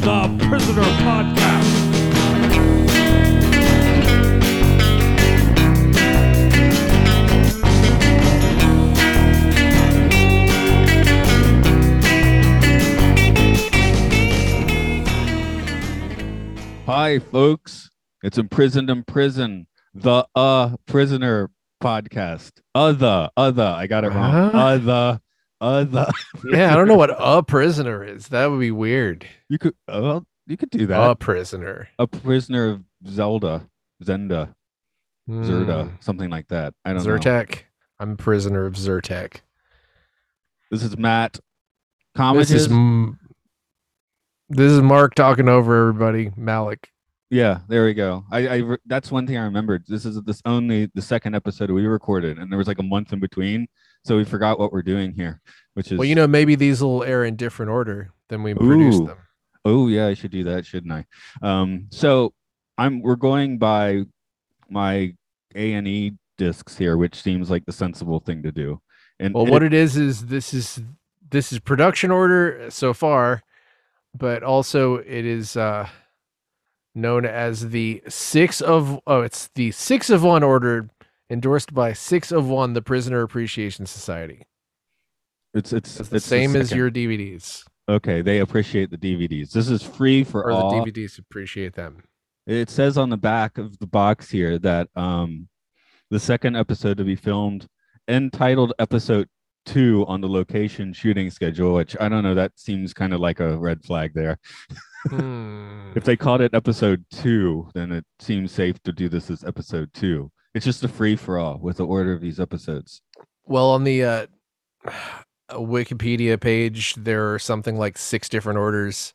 the Prisoner Podcast. Hi, folks. It's Imprisoned in Prison, the Uh Prisoner podcast. Other, other. I got it wrong. Huh? Other, other. Yeah, I don't know what a prisoner is. That would be weird. You could, well, you could do that. A prisoner. a prisoner of Zelda, Zenda, Zerda, Hmm. something like that. I don't know. Zyrtec. I'm a prisoner of Zyrtec. This is Matt. This is M- this is Mark talking over everybody. Malik. Yeah, there we go. I, I re- that's one thing I remembered. This is this only the second episode we recorded, and there was like a month in between, so we forgot what we're doing here. Which is Well, you know, maybe these will air in different order than we produced Ooh. them. Oh yeah, I should do that, shouldn't I? Um, so I'm we're going by my A and E discs here, which seems like the sensible thing to do. And Well, and what it is is this is this is production order so far, but also it is uh known as the six of oh, it's the six of one order endorsed by six of one, the Prisoner Appreciation Society. it's it's the it's same as your DVDs okay. They appreciate the DVDs. This is free for or all. the DVDs appreciate them. It says on the back of the box here that um the second episode to be filmed entitled episode two on the location shooting schedule, which I don't know, that seems kind of like a red flag there. Hmm. If they called it episode two, then it seems safe to do this as episode two. It's just a free for all with the order of these episodes. Well, on the uh, Wikipedia page, there are something like six different orders.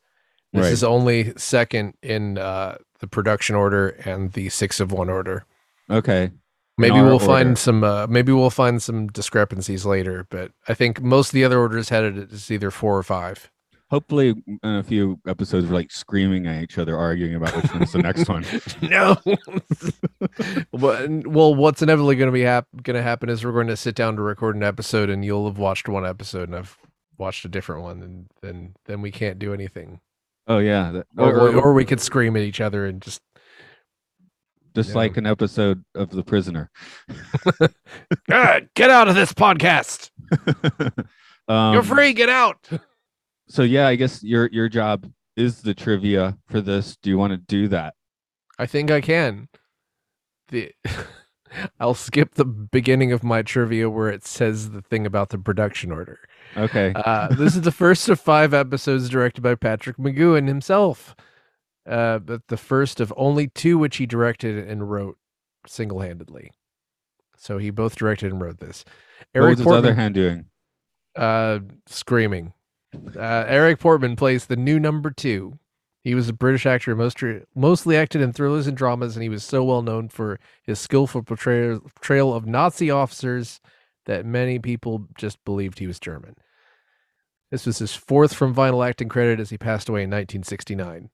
This Right. is only second in uh, the production order and the six of one order. Okay. Maybe we'll order. find some. Uh, maybe we'll find some discrepancies later, but I think most of the other orders had it as either four or five. Hopefully, in a few episodes, we're like screaming at each other, arguing about which one's the next one. no. well, what's inevitably going to be hap- going to happen is we're going to sit down to record an episode, and you'll have watched one episode, and I've watched a different one, and then then we can't do anything, Oh yeah, that- or, or, or we could scream at each other and just just yeah. like an episode of The Prisoner. "Ah, get out of this podcast. um, You're free. Get out. So yeah, I guess your your job is the trivia for this. Do you want to do that? I think I can. The I'll skip the beginning of my trivia where it says the thing about the production order. Okay. Uh, this is the first of five episodes directed by Patrick McGoohan himself, uh, but the first of only two which he directed and wrote single handedly. So he both directed and wrote this. what Eric was his other hand doing? uh, screaming. Uh, Eric Portman plays the new number two. He was a British actor, most, mostly acted in thrillers and dramas, and he was so well known for his skillful portrayal, portrayal of Nazi officers that many people just believed he was German. This was his fourth from vinyl acting credit as he passed away in 1969.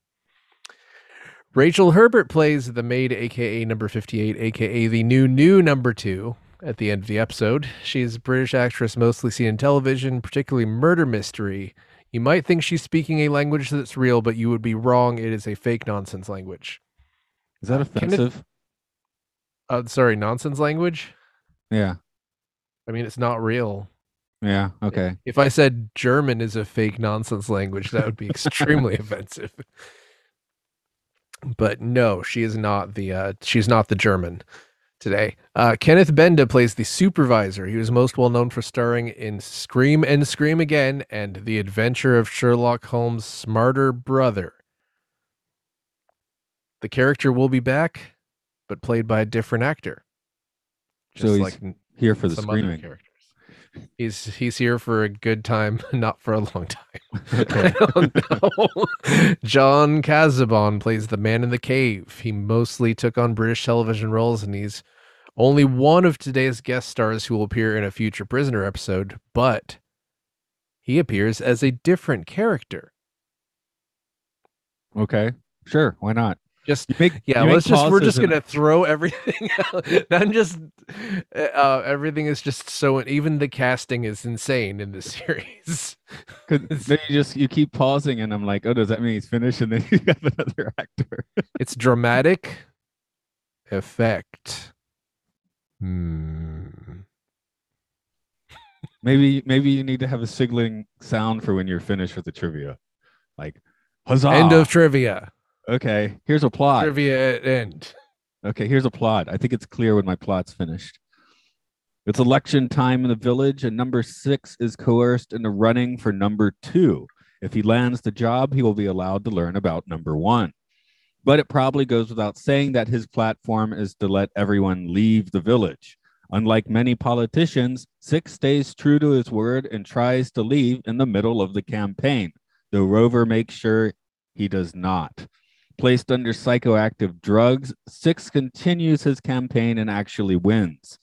Rachel Herbert plays the maid, aka number 58, aka the new new number two at the end of the episode. She's a British actress mostly seen in television, particularly murder mystery. You might think she's speaking a language that's real, but you would be wrong. It is a fake nonsense language. Is that Kenneth- offensive? Uh, sorry, nonsense language? Yeah. I mean, it's not real. Yeah. Okay. If I said German is a fake nonsense language, that would be extremely offensive. But no, she is not the uh, she's not the German today. Uh, Kenneth Benda plays the supervisor. He was most well known for starring in Scream and Scream Again and The Adventure of Sherlock Holmes' Smarter Brother. The character will be back, but played by a different actor. So he's like Here for the screaming. characters. He's he's here for a good time, not for a long time. Okay. I don't know. John Cazabon plays the man in the cave. He mostly took on British television roles, and he's only one of today's guest stars who will appear in a future Prisoner episode, but he appears as a different character. Okay. Sure. Why not? Just make, yeah, let's just we're just gonna throw everything out. I'm just uh everything is just so even the casting is insane in this series. then you just you keep pausing, and I'm like, oh, does that mean he's finished? And then you have another actor. It's dramatic effect. Hmm. Maybe maybe you need to have a signaling sound for when you're finished with the trivia, like huzzah. End of trivia. Okay, here's a plot. Trivia at end. Okay, here's a plot. I think it's clear when my plot's finished. It's election time in the village, and number six is coerced into running for number two. If he lands the job, he will be allowed to learn about number one. But it probably goes without saying that his platform is to let everyone leave the village. Unlike many politicians, Six stays true to his word and tries to leave in the middle of the campaign, though Rover makes sure he does not. Placed under psychoactive drugs, Six continues his campaign and actually wins.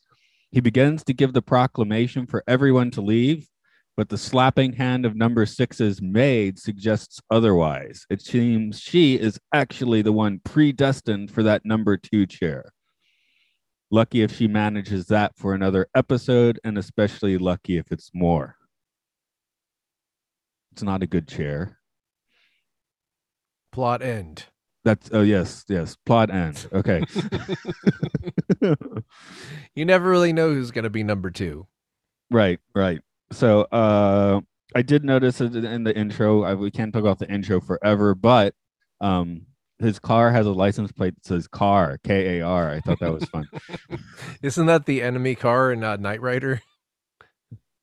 He begins to give the proclamation for everyone to leave, but the slapping hand of number six's maid suggests otherwise. It seems she is actually the one predestined for that number two chair. Lucky if she manages that for another episode, and especially lucky if it's more. It's not a good chair. Plot end. That's oh yes, yes. Plot end. Okay. You never really know who's gonna be number two. right, right. So uh I did notice in the intro. I, we can't talk about the intro forever, but um his car has a license plate that says car, K A R. I thought that was fun. Isn't that the enemy car in uh, Knight Rider?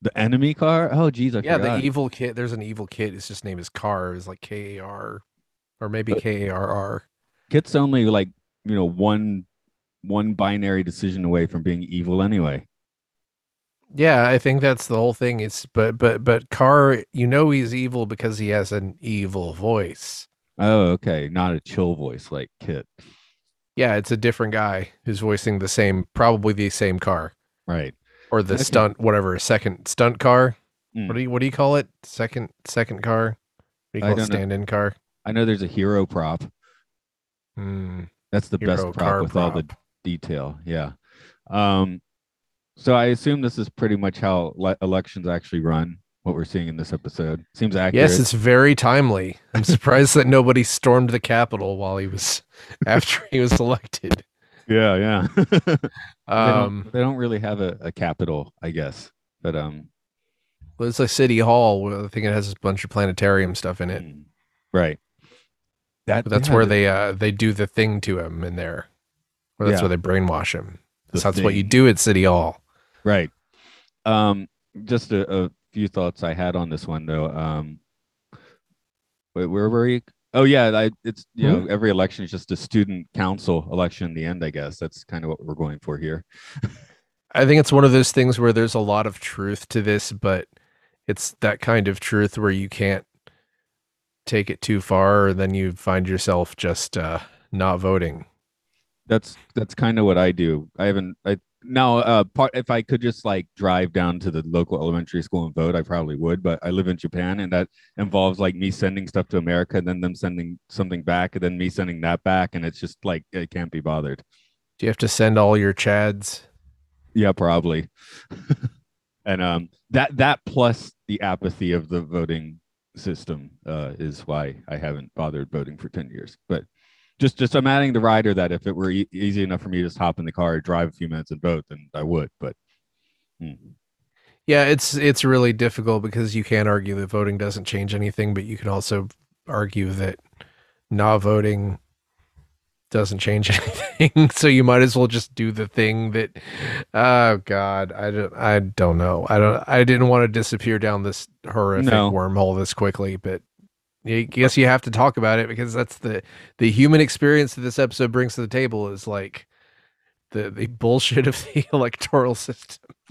the enemy car? Oh geez, I yeah, forgot. the evil kid. There's an evil kid. His just name is Car. It's like K A R, or maybe K A R R. KITT's only like, you know, one one binary decision away from being evil anyway. Yeah, I think that's the whole thing. It's but but but Car, you know he's evil because he has an evil voice. Oh, okay. Not a chill voice like KITT. Yeah, it's a different guy who's voicing the same, probably the same car Right. or the Okay. stunt, whatever, second stunt car. Mm. What do you what do you call it? Second second car. What do you call it? Stand-in car. I know there's a hero prop. Hmm. That's the best prop with all the detail. Yeah. Um, so I assume this is pretty much how le- elections actually run. What we're seeing in this episode seems accurate. Yes, it's very timely. I'm surprised that nobody stormed the Capitol while he was after he was elected. yeah, yeah. they, Um, don't, they don't really have a, a capital, I guess. But um, well, it's like City Hall. I think it has a bunch of planetarium stuff in it. mm, right. That But that's yeah, where they uh they do the thing to him in there. Or that's Yeah. where they brainwash him. The So that's what you do at City Hall. Right. Um, just a, a few thoughts I had on this one though. Um, wait, where were you? Oh yeah, I, it's you know every election is just a student council election in the end. I guess that's kind of what we're going for here. I think it's one of those things where there's a lot of truth to this, but it's that kind of truth where you can't take it too far, then you find yourself just uh, not voting. That's that's kind of what I do. I haven't. I now uh part if I could just like drive down to the local elementary school and vote, I probably would. But I live in Japan, and that involves like me sending stuff to America, and then them sending something back, and then me sending that back, and it's just like it can't be bothered. Do you have to send all your chads? Yeah, probably. and um that that plus the apathy of the voting system uh is why I haven't bothered voting for 10 years. But just just I'm adding the rider that if it were e- easy enough for me to just hop in the car, drive a few minutes and vote, then I would. But hmm. Yeah, it's it's really difficult because you can't argue that voting doesn't change anything, but you can also argue that not voting doesn't change anything. so you might as well just do the thing that oh god, I don't I don't know. I don't I didn't want to disappear down this horrific No. wormhole this quickly, but I guess you have to talk about it because that's the the human experience that this episode brings to the table is like the the bullshit of the electoral system.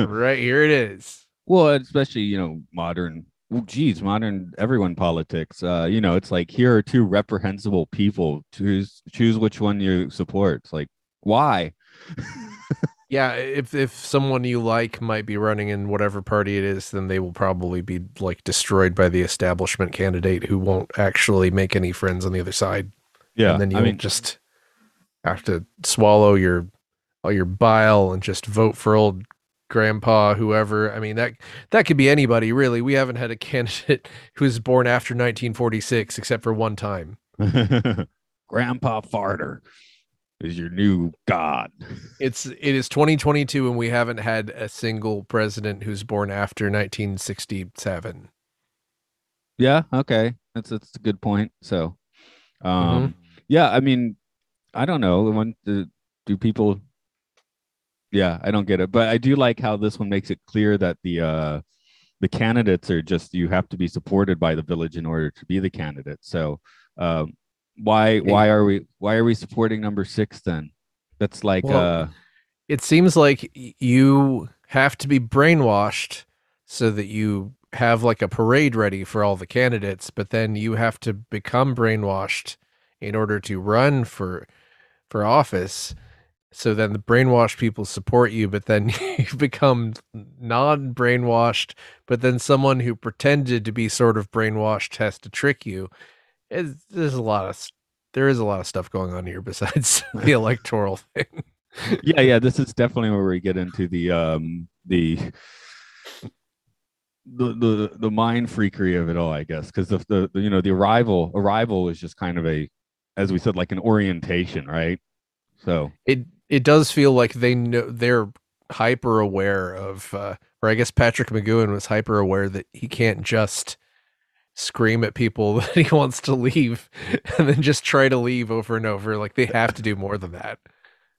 right here it is. well, especially you know modern. Well, geez, modern everyone politics. Uh, you know, it's like here are two reprehensible people. Choose choose which one you support. It's like why? Yeah, if if someone you like might be running in whatever party it is, then they will probably be like destroyed by the establishment candidate who won't actually make any friends on the other side. Yeah, and then you'll mean, just have to swallow your all your bile and just vote for old grandpa whoever i mean that that could be anybody really we haven't had a candidate who was born after 1946 except for one time Grandpa Farter is your new god. it's it is 2022 and we haven't had a single president who's born after 1967 Yeah, okay, that's that's a good point. So, um, Mhm. yeah, I mean, I don't know. When do, do people? Yeah, I don't get it, but I do like how this one makes it clear that the uh the candidates are just you have to be supported by the village in order to be the candidate. So, um, why why are we why are we supporting number six then? That's like Well, uh it seems like you have to be brainwashed so that you have like a parade ready for all the candidates but then you have to become brainwashed in order to run for for office so then the brainwashed people support you but then you become non-brainwashed but then someone who pretended to be sort of brainwashed has to trick you. It's, there's a lot of there is a lot of stuff going on here besides the electoral thing. Yeah yeah this is definitely where we get into the um the the the, the mind freakery of it all i guess because the, the the you know the arrival arrival is just kind of a as we said like an orientation right? So it it does feel like they know they're hyper aware of uh or I guess Patrick McGoohan was hyper aware that he can't just scream at people that he wants to leave and then just try to leave over and over like they have to do more than that.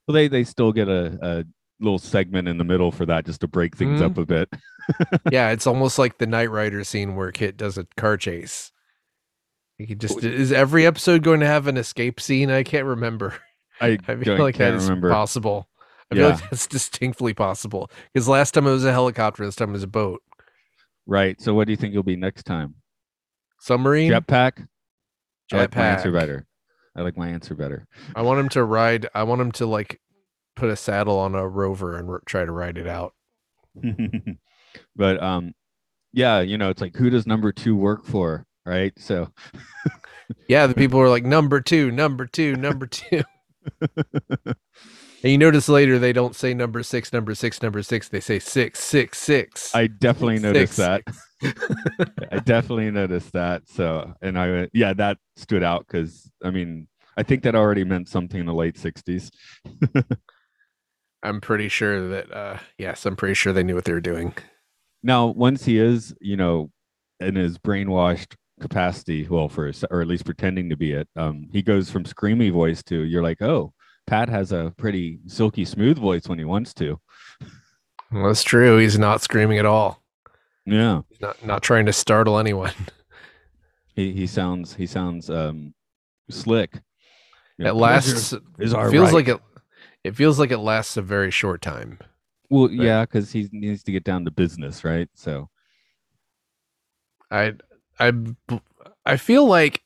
well, they they still get a, a little segment in the middle for that just to break things Mhm. up a bit yeah, it's almost like the Knight Rider scene where KITT does a car chase. He just is every episode going to have an escape scene? I can't remember. I, I feel like that is remember possible. I feel Yeah. like that's distinctly possible. Because last time it was a helicopter, this time it was a boat. right so what do you think you'll be next time Submarine? jetpack I like my answer better i like my answer better I want him to ride. I want him to like put a saddle on a rover and r- try to ride it out. but um yeah you know it's like who does number two work for right so Yeah, the people are like number two, number two, number two. and you notice later they don't say number six, number six, number six. They say six, six, six. i definitely noticed Six. that i definitely noticed that so and i went yeah that stood out because i mean i think that already meant something in the late 60s I'm pretty sure that. uh Yes, I'm pretty sure they knew what they were doing. now once he is you know in his brainwashed capacity well for or at least pretending to be it um he goes from screamy voice to you're like oh pat has a pretty silky smooth voice when he wants to Well, that's true. He's not screaming at all. yeah He's not not trying to startle anyone. he, he sounds he sounds um slick You know, It lasts. Is our feels right." like it. It feels like it lasts a very short time. well yeah because he needs to get down to business right so I I I feel like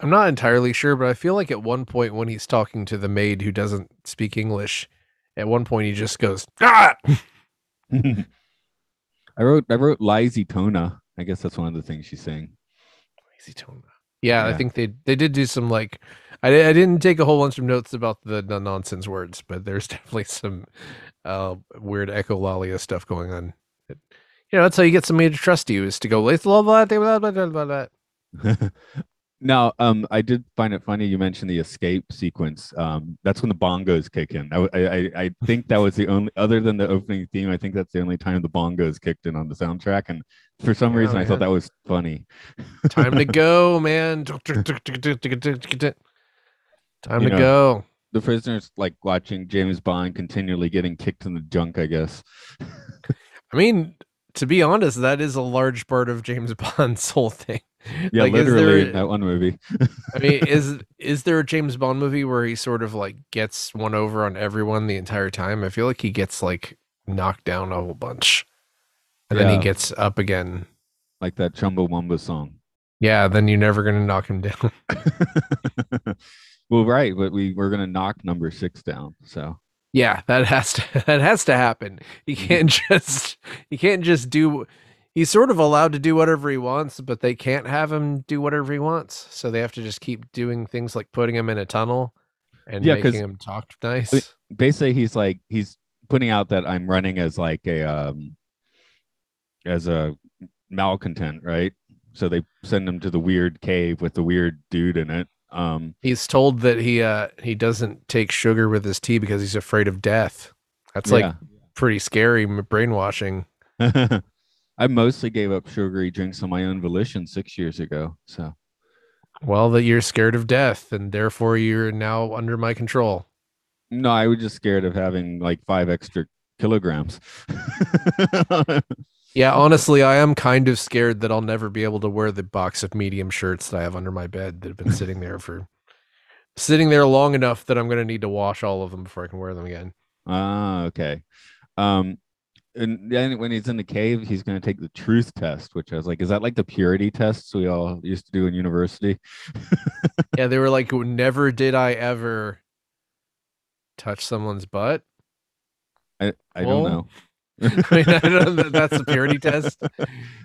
I'm not entirely sure, but I feel like at one point when he's talking to the maid who doesn't speak English, at one point he just goes, "Ah!" i wrote i wrote lazy tona i guess that's one of the things she's saying Lazy tone. Yeah, I think they they did do some like I I didn't take a whole bunch of notes about the, the nonsense words, but there's definitely some uh weird echolalia stuff going on. You know, that's how you get somebody to trust you is to go blah blah blah blah blah blah blah. now um i did find it funny you mentioned the escape sequence um that's when the bongos kick in i i i think that was the only other than the opening theme i think that's the only time the bongos kicked in on the soundtrack and for some Yeah, reason i thought that was funny Time to go, man. Time You to know, go. the prisoners like watching james bond continually getting kicked in the junk i guess I mean, to be honest, that is a large part of James Bond's whole thing. yeah Like, literally there- that one movie I mean, is is there a James Bond movie where he sort of like gets one over on everyone the entire time? I feel like he gets like knocked down a whole bunch, and then he gets up again. like that chumbawamba song Yeah, then you're never gonna knock him down. well right but we we're gonna knock number six down so yeah, that has to that has to happen. He Mm-hmm. can't just he can't just do he's sort of allowed to do whatever he wants, but they can't have him do whatever he wants. So they have to just keep doing things like putting him in a tunnel and Yeah, making him talk nice. Basically he's like he's putting out that I'm running as like a um as a malcontent, right? So they send him to the weird cave with the weird dude in it. Um He's told that he uh he doesn't take sugar with his tea because he's afraid of death. That's like pretty scary brainwashing. I mostly gave up sugary drinks on my own volition six years ago. So Well, that you're scared of death and therefore you're now under my control. no, I was just scared of having like five extra kilograms. Yeah, honestly, I am kind of scared that I'll never be able to wear the box of medium shirts that I have under my bed that have been sitting there for sitting there long enough that I'm going to need to wash all of them before I can wear them again. Ah, okay. Um, and then when he's in the cave, he's going to take the truth test, which I was like, is that like the purity tests we all used to do in university? Yeah, they were like, "Never did I ever touch someone's butt." I, I Well, don't know. I mean, I don't know, that's a purity test.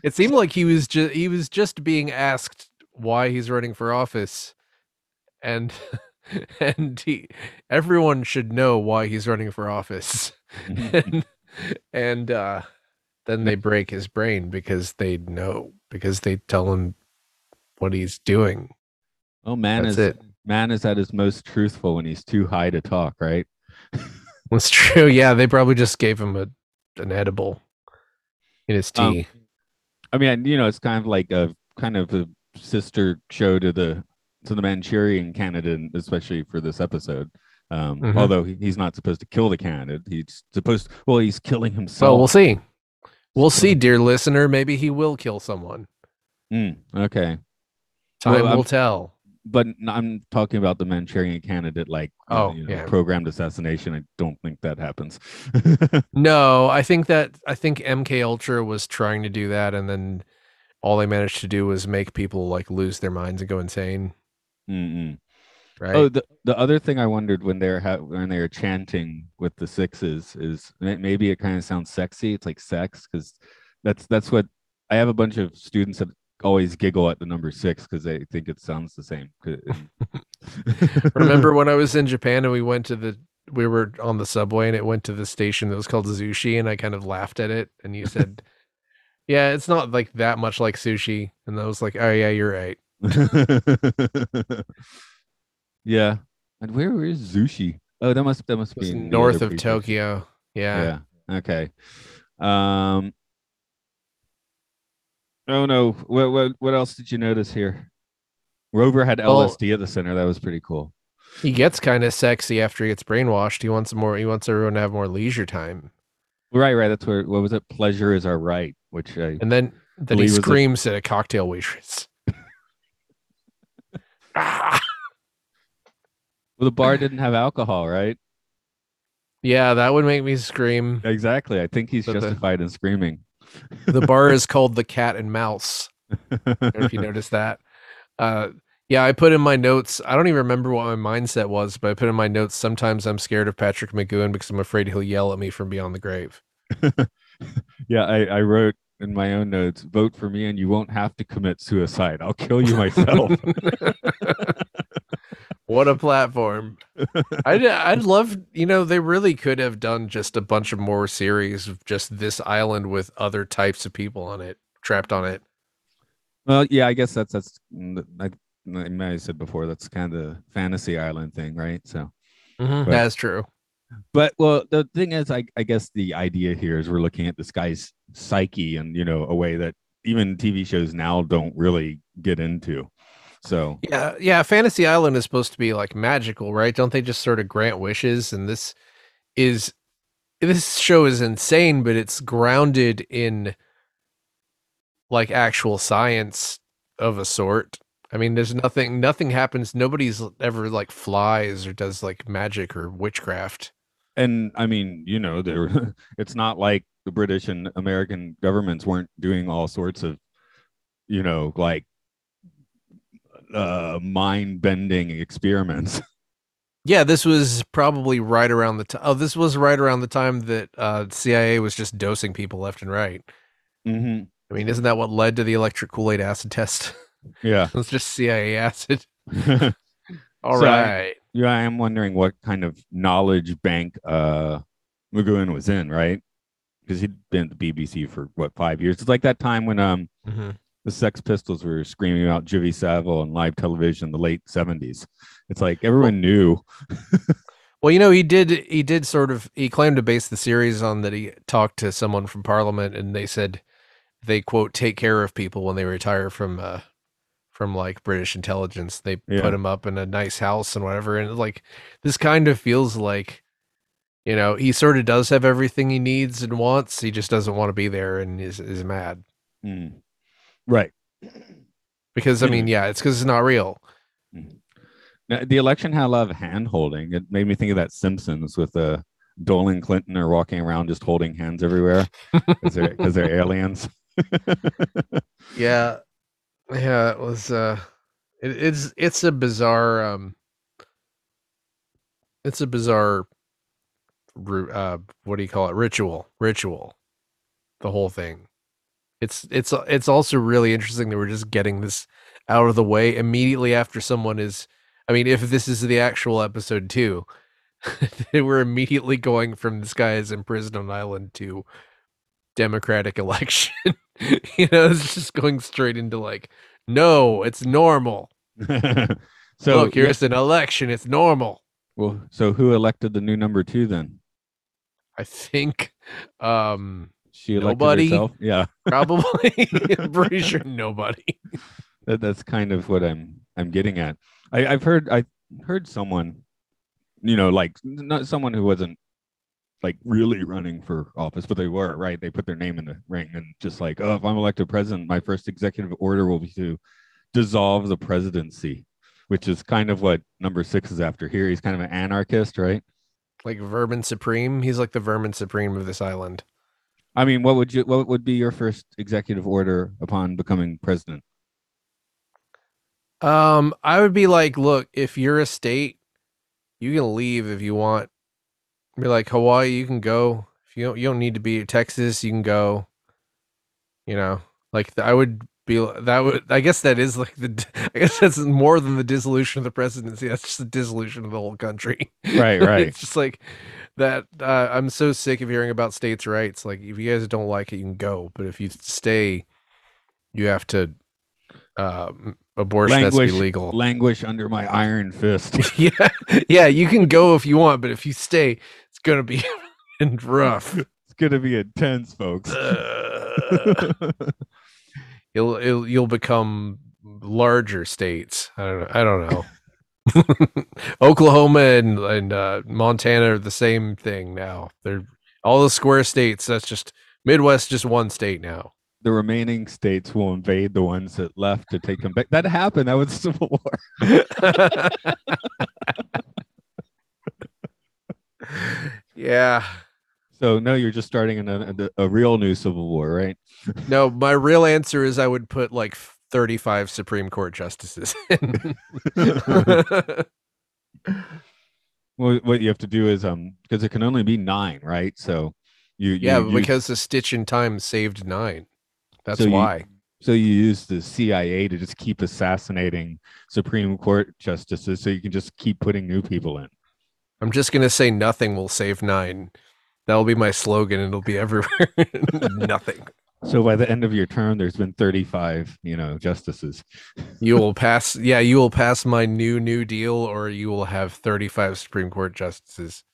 It seemed like he was just he was just being asked why he's running for office, and and he everyone should know why he's running for office, and and uh, then they break his brain because they know because they tell him what he's doing. oh, man That's is it. man is at his most truthful when he's too high to talk, right? That's true. Yeah, they probably just gave him a an edible in his tea. Um, I mean, you know, it's kind of like a kind of a sister show to the to the Manchurian candidate, especially for this episode. Um, Mhm. Although he- he's not supposed to kill the candidate, he's supposed. Well, he's killing himself. we'll see. We'll see, dear listener. Maybe he will kill someone. Mm, okay. Time Well, I'm- will tell. But I'm talking about the Manchurian candidate, like Oh, you know, yeah. programmed assassination. I don't think that happens. No, I think that I think MK Ultra was trying to do that, and then all they managed to do was make people like lose their minds and go insane. Mm-mm. Right? Oh, the the other thing I wondered when they're ha- when they're chanting with the sixes is maybe it kind of sounds sexy. It's like sex because that's that's what I have a bunch of students that always giggle at the number six because they think it sounds the same. Remember when I was in Japan and we went to the we were on the subway and it went to the station that was called Zushi and I kind of laughed at it and you said, "Yeah, it's not like that much like sushi." And I was like, "Oh yeah, you're right." yeah. And where where is Zushi? Oh, that must that must be north of. Tokyo. Yeah. Yeah. Okay. Um. Oh no! What what what else did you notice here? Rover had LSD at the center. That was pretty cool. He gets kind of sexy after he gets brainwashed. He wants more he wants everyone to have more leisure time. Right, right. That's where. What was it? Pleasure is our right. Which I. And then then he was a- screams at a cocktail waitress. Ah! Well, the bar didn't have alcohol, right? Yeah, that would make me scream. Exactly. I think he's But the- justified in screaming. The bar is called the Cat and Mouse. I don't know if you noticed that. Uh, yeah, I put in my notes. I don't even remember what my mindset was, but I put in my notes. Sometimes I'm scared of Patrick McGoohan because I'm afraid he'll yell at me from beyond the grave. yeah, I, I wrote in my own notes, vote for me and you won't have to commit suicide. I'll kill you myself. what a platform! I'd I'd love you know they really could have done just a bunch of more series of just this island with other types of people on it, trapped on it. well, yeah, I guess that's that's mm, like, I, said before that's kind of the fantasy island thing, right? So mm-hmm. But- That's true. but well the thing is I, I guess the idea here is we're looking at this guy's psyche and you know a way that even tv shows now don't really get into so Yeah, yeah. Fantasy Island is supposed to be like magical, right? Don't they just sort of grant wishes? And this is this show is insane, but it's grounded in like actual science of a sort. I mean, there's nothing nothing happens. Nobody's ever like flies or does like magic or witchcraft. and i mean you know there it's not like the british and american governments weren't doing all sorts of you know like uh mind bending experiments Yeah, this was probably right around the time. Oh, this was right around the time that uh, CIA was just dosing people left and right. hmm I mean, isn't that what led to the electric Kool Aid acid test? Yeah. It's just CIA acid. All. Yeah, So right. I, I am wondering what kind of knowledge bank uh was in, right? Because he'd been at the BBC for what five years. It's like that time when um Mhm. The Sex Pistols were screaming about Jimmy Savile on live television in the late seventies. It's like everyone knew. Well, you know, he did. He did sort of. He claimed to base the series on that. He talked to someone from Parliament, and they said they quote take care of people when they retire from uh from like British intelligence. They Yeah. put him up in a nice house and whatever. And like this kind of feels like, you know, he sort of does have everything he needs and wants. He just doesn't want to be there and is is mad Hmm. Right. because I mean, yeah, it's because it's not real. Now, the election had a lot of hand holding. It made me think of that Simpsons with uh, Dolan and Clinton are walking around just holding hands everywhere because they're, 'cause they're aliens. Yeah, yeah, it was. uh it, It's it's a bizarre. um It's a bizarre. Uh, what do you call it? Ritual, ritual. The whole thing. It's it's it's also really interesting that we're just getting this out of the way immediately after someone is. I mean, if this is the actual episode two, we're immediately going from this guy is imprisoned on island to democratic election. you know, it's just going straight into like, no, it's normal. so Look, here's an election. It's normal. well, so who elected the new number two then? I think um She Nobody. herself. Yeah, probably I'm pretty sure nobody. that, that's kind of what I'm I'm getting at. I, I've heard I heard someone, you know, like not someone who wasn't like really running for office, but they were right. They put their name in the ring and just like, oh, if I'm elected president, my first executive order will be to dissolve the presidency, which is kind of what number six is after here. He's kind of an anarchist, right? Like Vermin Supreme. He's like the Vermin Supreme of this island. I mean, what would you what would be your first executive order upon becoming president? Um, I would be like, look, if you're a state, you can leave if you want. Be like Hawaii, you can go. If you don't, you don't need to be Texas, you can go. You know, like I would be that would. I guess that is like the. I guess that's more than the dissolution of the presidency. That's just the dissolution of the whole country. Right, right. it's just like that. Uh, I'm so sick of hearing about states' rights. Like, if you guys don't like it, you can go. But if you stay, you have to. Um, abortion has to Languish, be legal. languish under my iron fist. yeah, yeah, you can go if you want, but if you stay, it's gonna be rough. it's gonna be intense, folks. Uh, you'll, you'll you'll become larger states. I don't know. I don't know. Oklahoma and and uh, Montana are the same thing now. They're all the square states. That's just Midwest, just one state now. the remaining states will invade the ones that left to take them back. That happened. That was the Civil War. yeah. So no, you're just starting an, a, a real new Civil War, right? No, my real answer is I would put like 35 Supreme Court justices. in. Well, what you have to do is um because it can only be nine, right? So you, you yeah, use- because the stitch in time saved nine. That's So you- why. so you use the CIA to just keep assassinating Supreme Court justices, so you can just keep putting new people in. I'm just gonna say nothing will save nine. That'll be my slogan. It'll be everywhere. nothing. So by the end of your term, there's been 35, you know, justices. You will pass. Yeah, you will pass my new New Deal, or you will have 35 Supreme Court justices,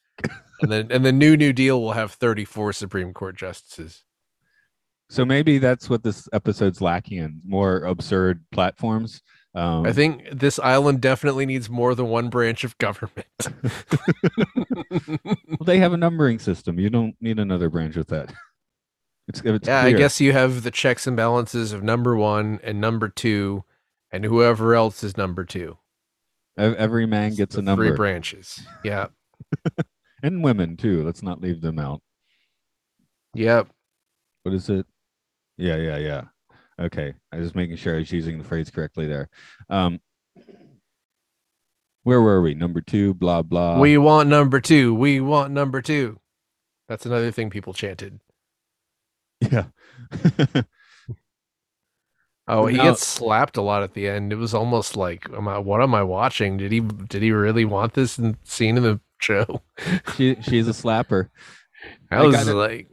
and then and the new New Deal will have 34 Supreme Court justices. So maybe that's what this episode's lacking in more absurd platforms. Um, I think this island definitely needs more than one branch of government. well, they have a numbering system. You don't need another branch with that. It's, it's yeah, I guess you have the checks and balances of number one and number two, and whoever else is number two. Every man gets The a number, Three branches. Yeah. and women too. Let's not leave them out. Yep. What is it? Yeah, yeah, yeah. Okay, I was just making sure I was using the phrase correctly there. Um, where were we? Number two, blah blah. we want number two. We want number two. That's another thing people chanted. yeah. Oh, he Now- gets slapped a lot at the end. It was almost like, am I, what am I watching? Did he did he really want this in, scene in the show? She she's a slapper. I I was like,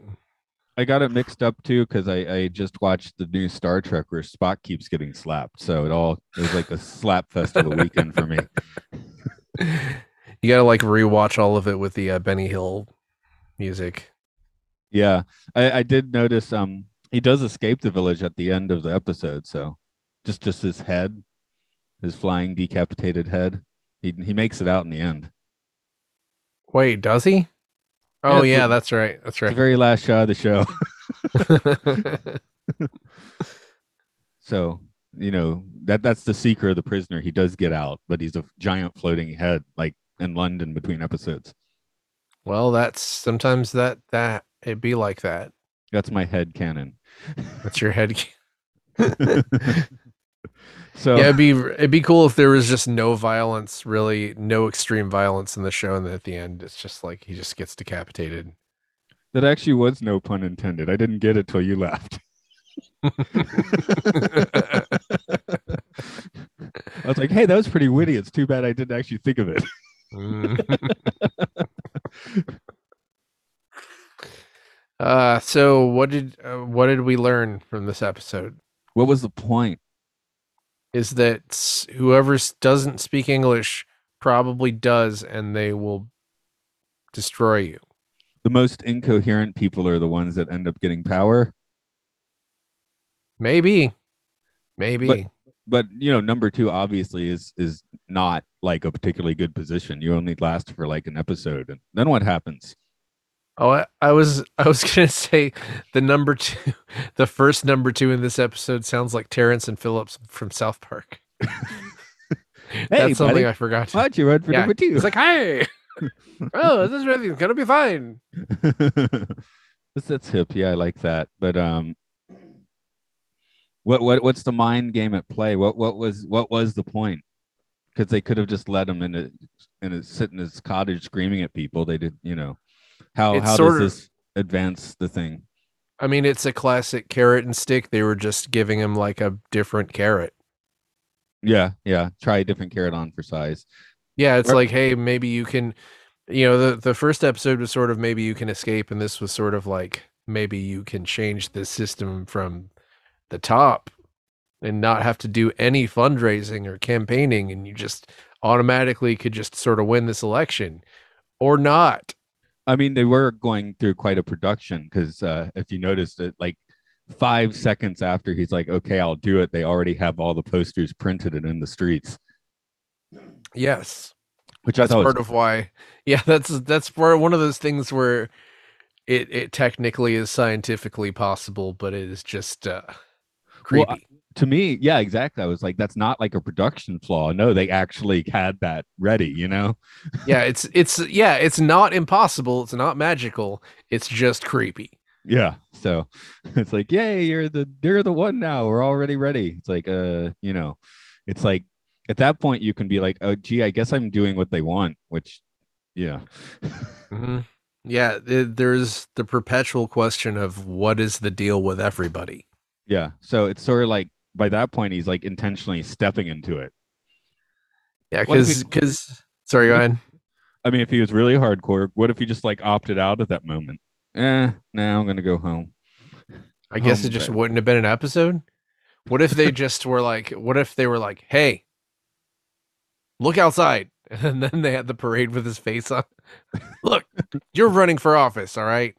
I got it mixed up too because I, I just watched the new Star Trek where Spock keeps getting slapped. So it all it was like a slap fest of a weekend for me. you got to like rewatch all of it with the uh, Benny Hill music. Yeah, I, I did notice um he does escape the village at the end of the episode. So just just his head, his flying decapitated head, he he makes it out in the end. Wait, does he? Oh yeah, the- that's right. That's It's the right. very last shot of the show. So you know that that's the seeker of the prisoner. He does get out, but he's a giant floating head, like in London between episodes. well, that's sometimes that that it be like that. That's my head canon. That's your head. so Yeah, it'd be it'd be cool if there was just no violence, really no extreme violence in the show, and then at the end it's just like he just gets decapitated. that actually was no pun intended. I didn't get it till you left. I was like, "Hey, that was pretty witty. It's too bad I didn't actually think of it." Uh, so what did uh, what did we learn from this episode? What was the point? Is that whoever doesn't speak English probably does, and they will destroy you. The most incoherent people are the ones that end up getting power. Maybe, maybe. but you know number two obviously is is not like a particularly good position you only last for like an episode and then what happens Oh, I, I was I was gonna say the number two, the first number two in this episode sounds like Terrance and Phillips from South Park. That's something buddy. I forgot. why'd you run for Yeah, number two. It's like, hey, oh, this is everything's gonna be fine. that's, that's hip. Yeah i like that. But um what what what's the mind game at play? What what was what was the point? Because they could have just let him in a in a sit in his cottage screaming at people. They did you know how It's how sort does of- this advance the thing I mean, it's a classic carrot and stick. They were just giving him like a different carrot. yeah yeah try a different carrot on for size Yeah, it's like, hey, maybe you can, you know, the the first episode was sort of maybe you can escape, and this was sort of like maybe you can change the system from the top and not have to do any fundraising or campaigning, and you just automatically could just sort of win this election or not. I mean, they were going through quite a production because uh, if you noticed it, like five seconds after he's like, "Okay, I'll do it," they already have all the posters printed and in the streets, Yes. which I that's thought part was, of why yeah that's that's part one of those things where it it technically is scientifically possible but it is just uh creepy Well, to me, yeah, exactly. I was like, "That's not like a production flaw." No, they actually had that ready. You know? yeah it's it's yeah it's not impossible it's not magical it's just creepy Yeah. So it's like, "Yay, you're the you're the one now. We're already ready." It's like, uh, you know, it's like at that point you can be like, "Oh, gee, I guess I'm doing what they want," which, yeah. hmm yeah th- there's the perpetual question of what is the deal with everybody Yeah. So it's sort of like by that point he's like intentionally stepping into it. yeah because it- because sorry go ahead I mean, if he was really hardcore, what if he just like opted out at that moment? Eh, now I'm gonna go home. i guess Home it just bed. wouldn't have been an episode what if they just were like what if they were like hey look outside and then they had the parade with his face on look you're running for office all right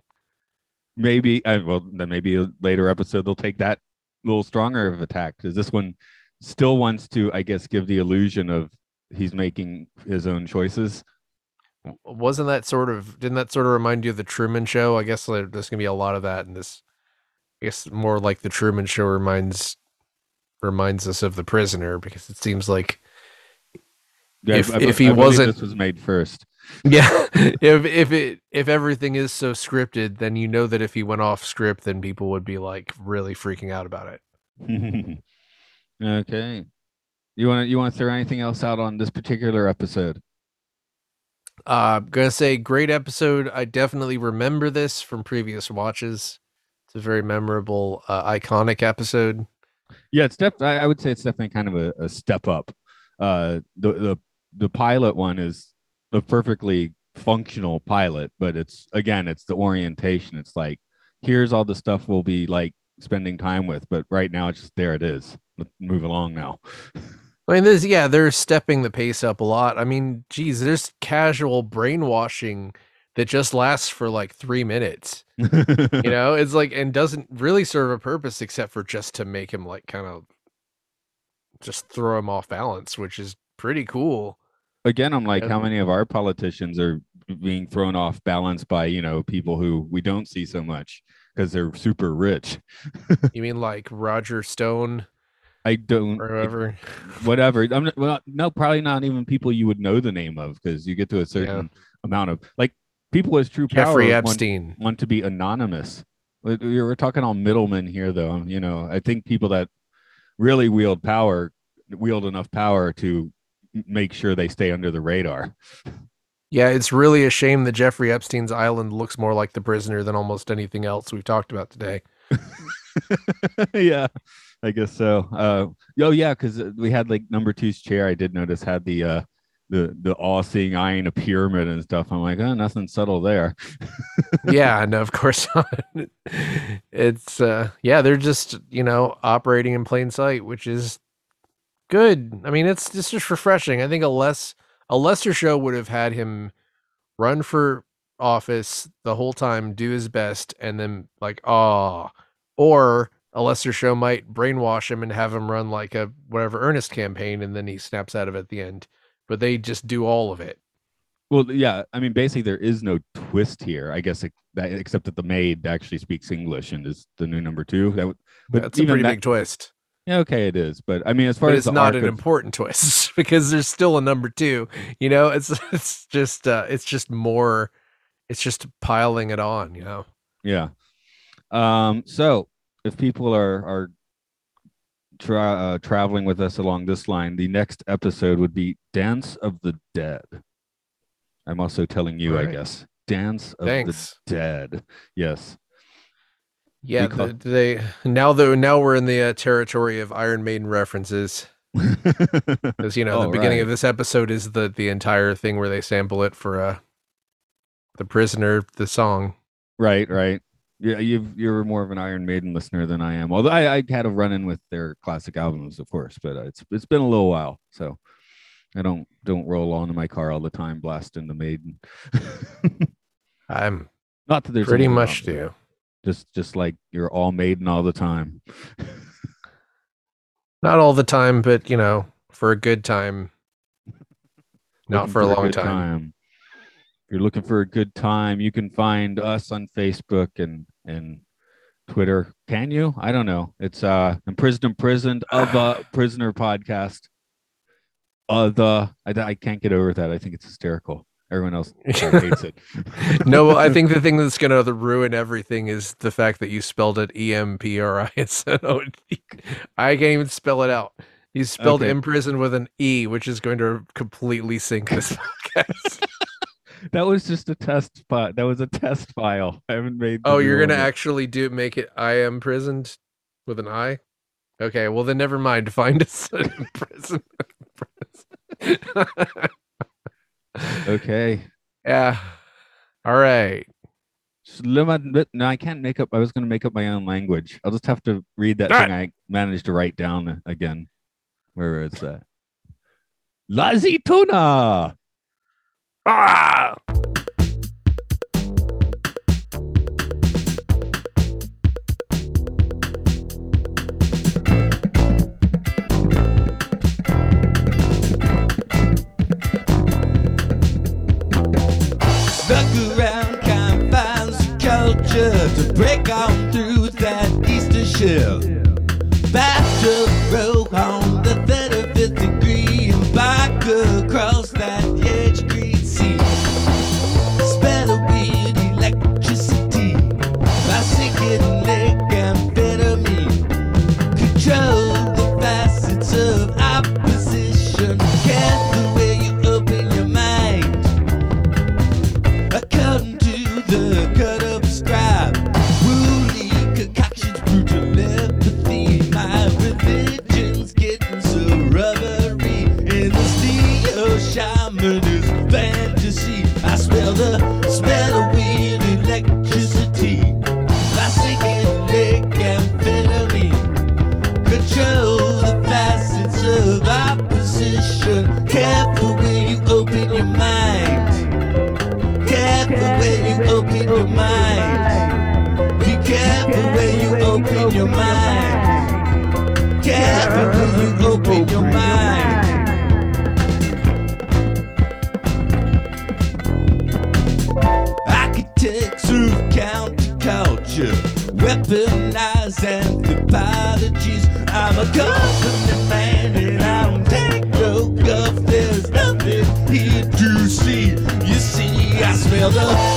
Maybe uh, well then maybe a later episode they'll take that little stronger of attack because this one still wants to, I guess, give the illusion of he's making his own choices. wasn't that sort of didn't that sort of remind you of the truman show i guess there's gonna be a lot of that in this i guess more like the truman show reminds reminds us of the prisoner because it seems like Yeah, If- I, if he believe wasn't- this was made first. Yeah if if it if everything is so scripted then you know that if he went off script then people would be like really freaking out about it okay. You want to you want to throw anything else out on this particular episode? Uh, I'm gonna say great episode. I definitely remember this from previous watches. It's a very memorable, uh, iconic episode. Yeah, it's def- I I would say it's definitely kind of a, a step up. Uh, the the the pilot one is a perfectly functional pilot, but it's again, it's the orientation. It's like here's all the stuff we'll be like spending time with, but right now it's just there. It is. Let's move along now. I mean, this yeah, they're stepping the pace up a lot. I mean, geez, there's casual brainwashing that just lasts for like three minutes. You know, it's like and doesn't really serve a purpose except for just to make him like kind of just throw him off balance, which is pretty cool. Again, I'm like, how many of our politicians are being thrown off balance by you know people who we don't see so much because they're super rich. You mean like Roger Stone I don't or whoever? whatever. I'm not, well, no, probably not even people you would know the name of because you get to a certain amount of like people with true power Jeffrey want, Epstein. want to be anonymous. We- we- We're talking all middlemen here, though. You know, I think people that really wield power wield enough power to make sure they stay under the radar. Yeah, it's really a shame that Jeffrey Epstein's island looks more like the prisoner than almost anything else we've talked about today. yeah, I guess so. Uh, oh yeah, because we had like number two's chair. I did notice had the uh, the the all-seeing eye and a pyramid and stuff. I'm like, oh, nothing subtle there. yeah, no, of course not. it's uh yeah, they're just, you know, operating in plain sight, which is good. I mean, it's it's just refreshing. I think a less a lesser show would have had him run for office the whole time, do his best, and then like, oh, or a lesser show might brainwash him and have him run like a whatever earnest campaign, and then he snaps out of it at the end. But they just do all of it. Well, yeah, I mean, basically, there is no twist here. I guess that, except that the maid actually speaks English and is the new number two. That would, but That's a pretty that- big twist. Yeah, okay, it is. But I mean, as far but as it's not an of- important twist because there's still a number two. You know, it's it's just uh, it's just more, it's just piling it on. You know, Yeah. Um, so if people are are tra- uh, traveling with us along this line, the next episode would be Dance of the Dead. I'm also telling you, I guess. Dance of thanks. the Dead. Yes. Yeah, the, they now though now we're in the uh, territory of Iron Maiden references because you know the Oh, beginning right. of this episode is the the entire thing where they sample it for uh the prisoner the song. right, right. Yeah, you you're more of an Iron Maiden listener than I am. Although I, I had a run in with their classic albums, of course, but uh, it's it's been a little while, so I don't don't roll on in my car all the time blasting the Maiden. I'm Not that there's pretty much do. Just just like you're all maiden all the time. Not all the time, but you know, for a good time. Not Looking for a long good time. If you're looking for a good time, you can find us on Facebook and and Twitter. Can you? I don't know. It's uh imprisoned imprisoned of a prisoner podcast. Uh the I, I can't get over that. I think it's hysterical. Everyone else hates it. no, I think the thing that's going to ruin everything is the fact that you spelled it E M P R I instead of O-D. I can't even spell it out. You spelled Okay. imprison with an E, which is going to completely sink this podcast. that was just a test file. That was a test file. I haven't made. oh, you're going to one actually do make it I am prisoned with an I? Okay, well then never mind. Find us at imprison. Okay. yeah. All right. No, I can't make up. I was going to make up my own language. I'll just have to read that Ah! thing I managed to write down again. Where is that? Lazituna. Ah! Battle row on the 35th degree. And back across see, I